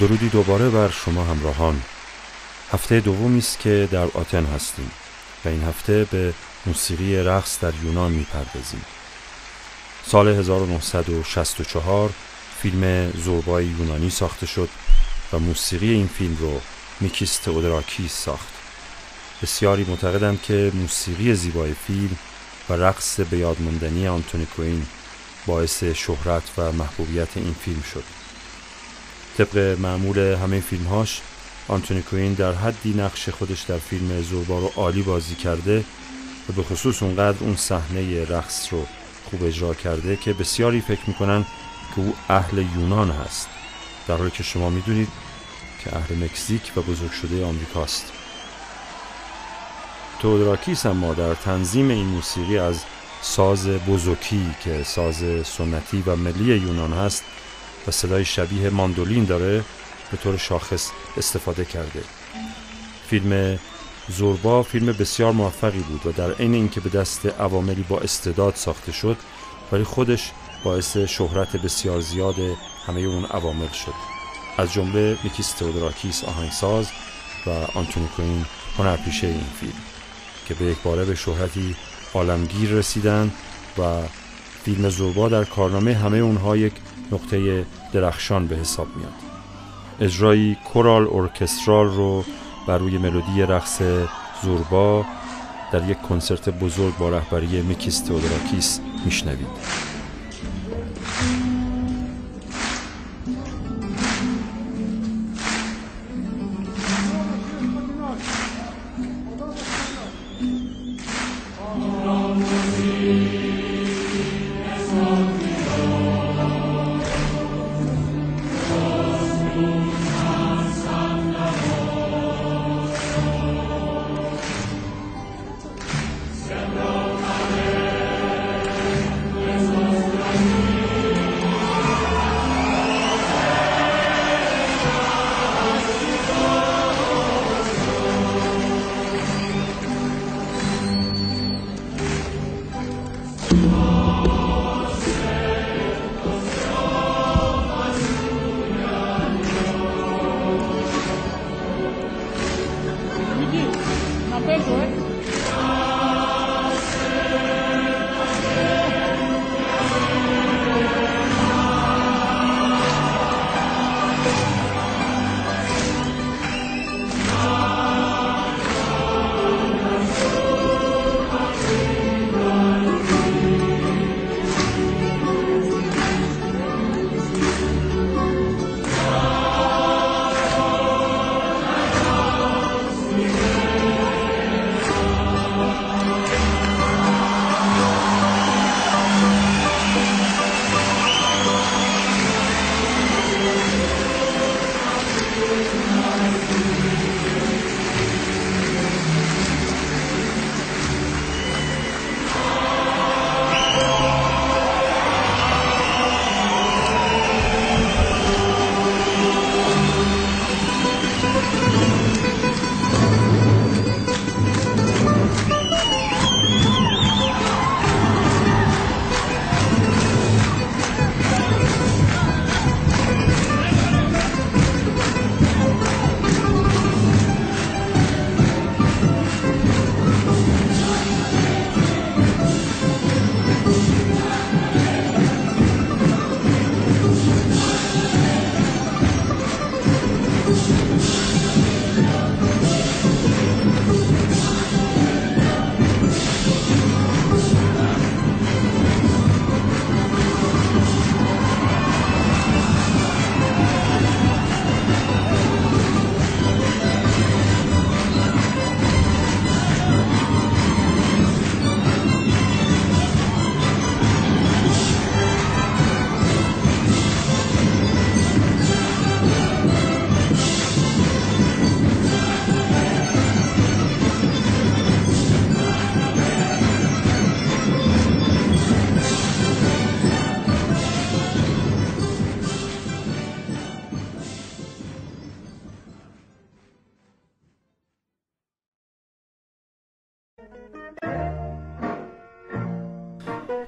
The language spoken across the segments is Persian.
درودی دوباره بر شما همراهان. هفته دومی است که در آتن هستیم و این هفته به موسیقی رقص در یونان می‌پردازیم. سال 1964 فیلم زوربای یونانی ساخته شد و موسیقی این فیلم رو میکیس تئودراکیس ساخت. بسیاری معتقدند که موسیقی زیبای فیلم و رقص به یاد آنتونی کوین باعث شهرت و محبوبیت این فیلم شد. طبق معمول همه فیلمهاش آنتونی کوین در حدی نقش خودش در فیلم زوربا رو عالی بازی کرده و به خصوص اونقدر اون صحنه رقص رو خوب اجرا کرده که بسیاری فکر می‌کنن که او اهل یونان هست. در حالی که شما می‌دونید که اهل مکزیک و بزرگ شده آمریکاست. تودراکیس اما در تنظیم این موسیقی از ساز بزوکی که ساز سنتی و ملی یونان هست و صدای شبیه ماندولین داره به طور شاخص استفاده کرده. فیلم زوربا فیلم بسیار موفقی بود و در عین اینکه به دست عواملی با استعداد ساخته شد ولی خودش باعث شهرت بسیار زیاد همه اون عوامل شد. از جمله میکیس تودراکیس آهنگساز و آنتونی کوین هنرپیشه این فیلم که به یک باره به شهرتی عالمگیر رسیدن و فیلم زوربا در کارنامه همه اونها یک نقطه درخشان به حساب میاد. اجرایی کورال ارکسترال رو بر روی ملودی رقص زوربا در یک کنسرت بزرگ با رهبری میکیس تودراکیس میشنوید.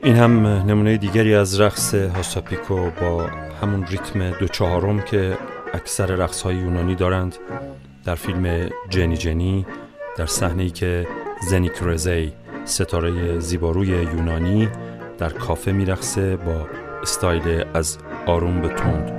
این هم نمونه دیگری از رقص هاساپیکو با همون ریتم دو چهارم که اکثر رقص های یونانی دارند. در فیلم جنی جنی در صحنه ای که زنی کرزی ستاره زیباروی یونانی در کافه میرقصه با استایل از آروم به تند.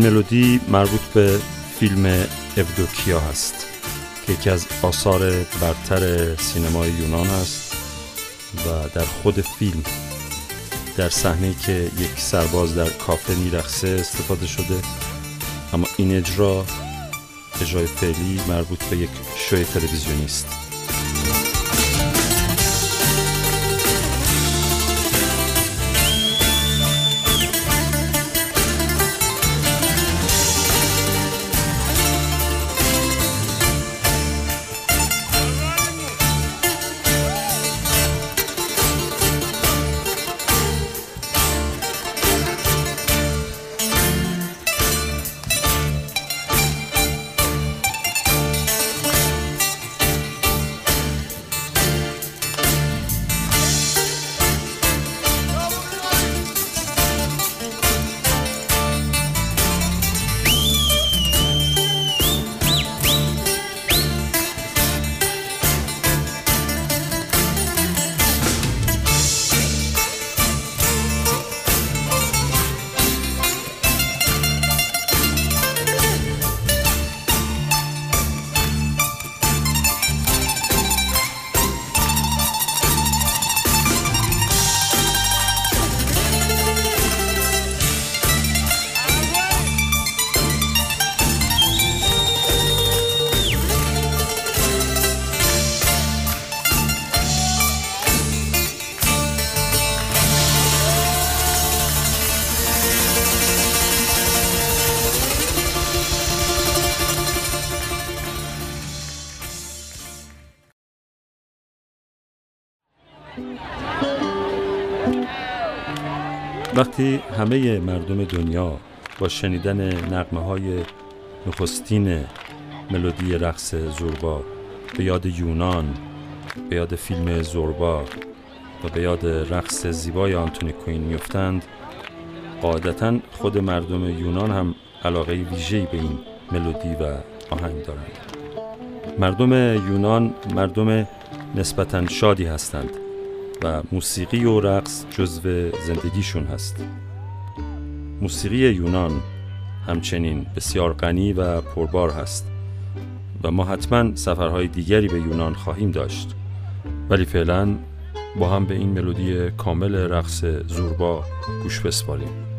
این ملودی مربوط به فیلم اودوکیا هست که یکی از آثار برتر سینمای یونان است و در خود فیلم در صحنه که یک سرباز در کافه میرخصه استفاده شده. اما این اجرا اجرای فعلی مربوط به یک شوی تلویزیونی است وقتی همه مردم دنیا با شنیدن نقمه های نخستین ملودی رقص زوربا به یاد یونان به یاد فیلم زوربا و به یاد رقص زیبای آنتونی کوین میفتند قاعدتا خود مردم یونان هم علاقه ویژه‌ای به این ملودی و آهنگ دارند. مردم یونان مردم نسبتا شادی هستند. و موسیقی و رقص جزو زندگیشون هست. موسیقی یونان همچنین بسیار غنی و پربار هست و ما حتما سفرهای دیگری به یونان خواهیم داشت. ولی فعلا با هم به این ملودی کامل رقص زوربا گوش بسپاریم.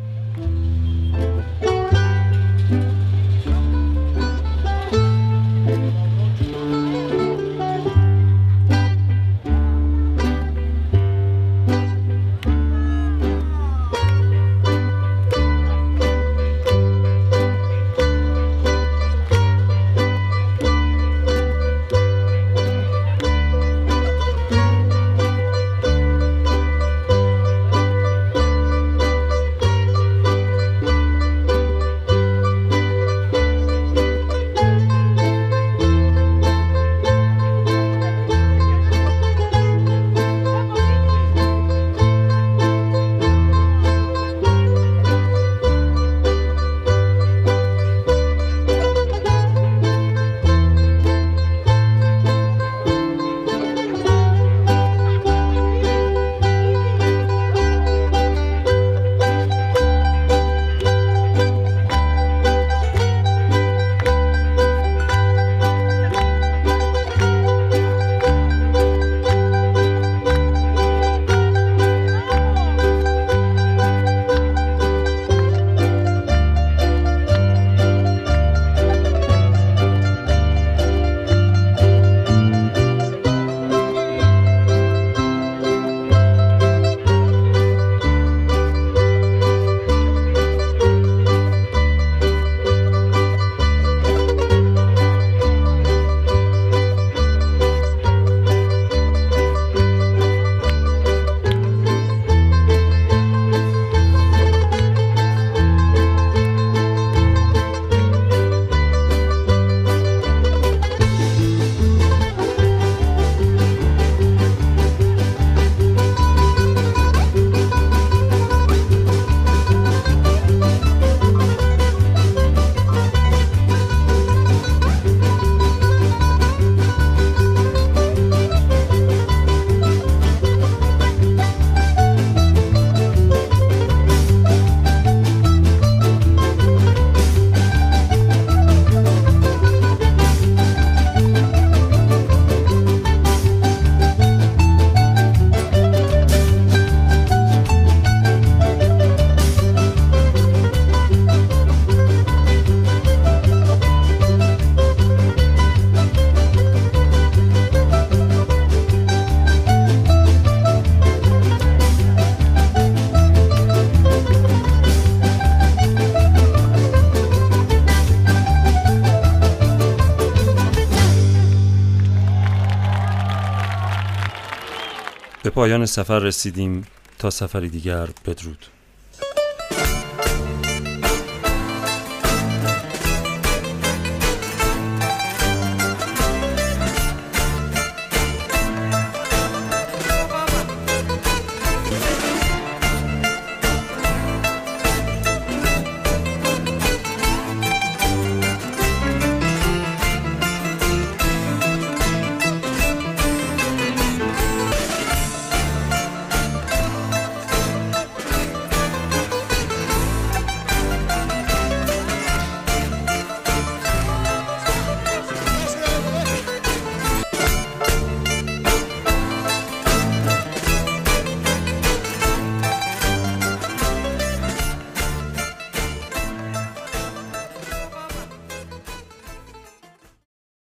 به پایان سفر رسیدیم تا سفری دیگر بدرود.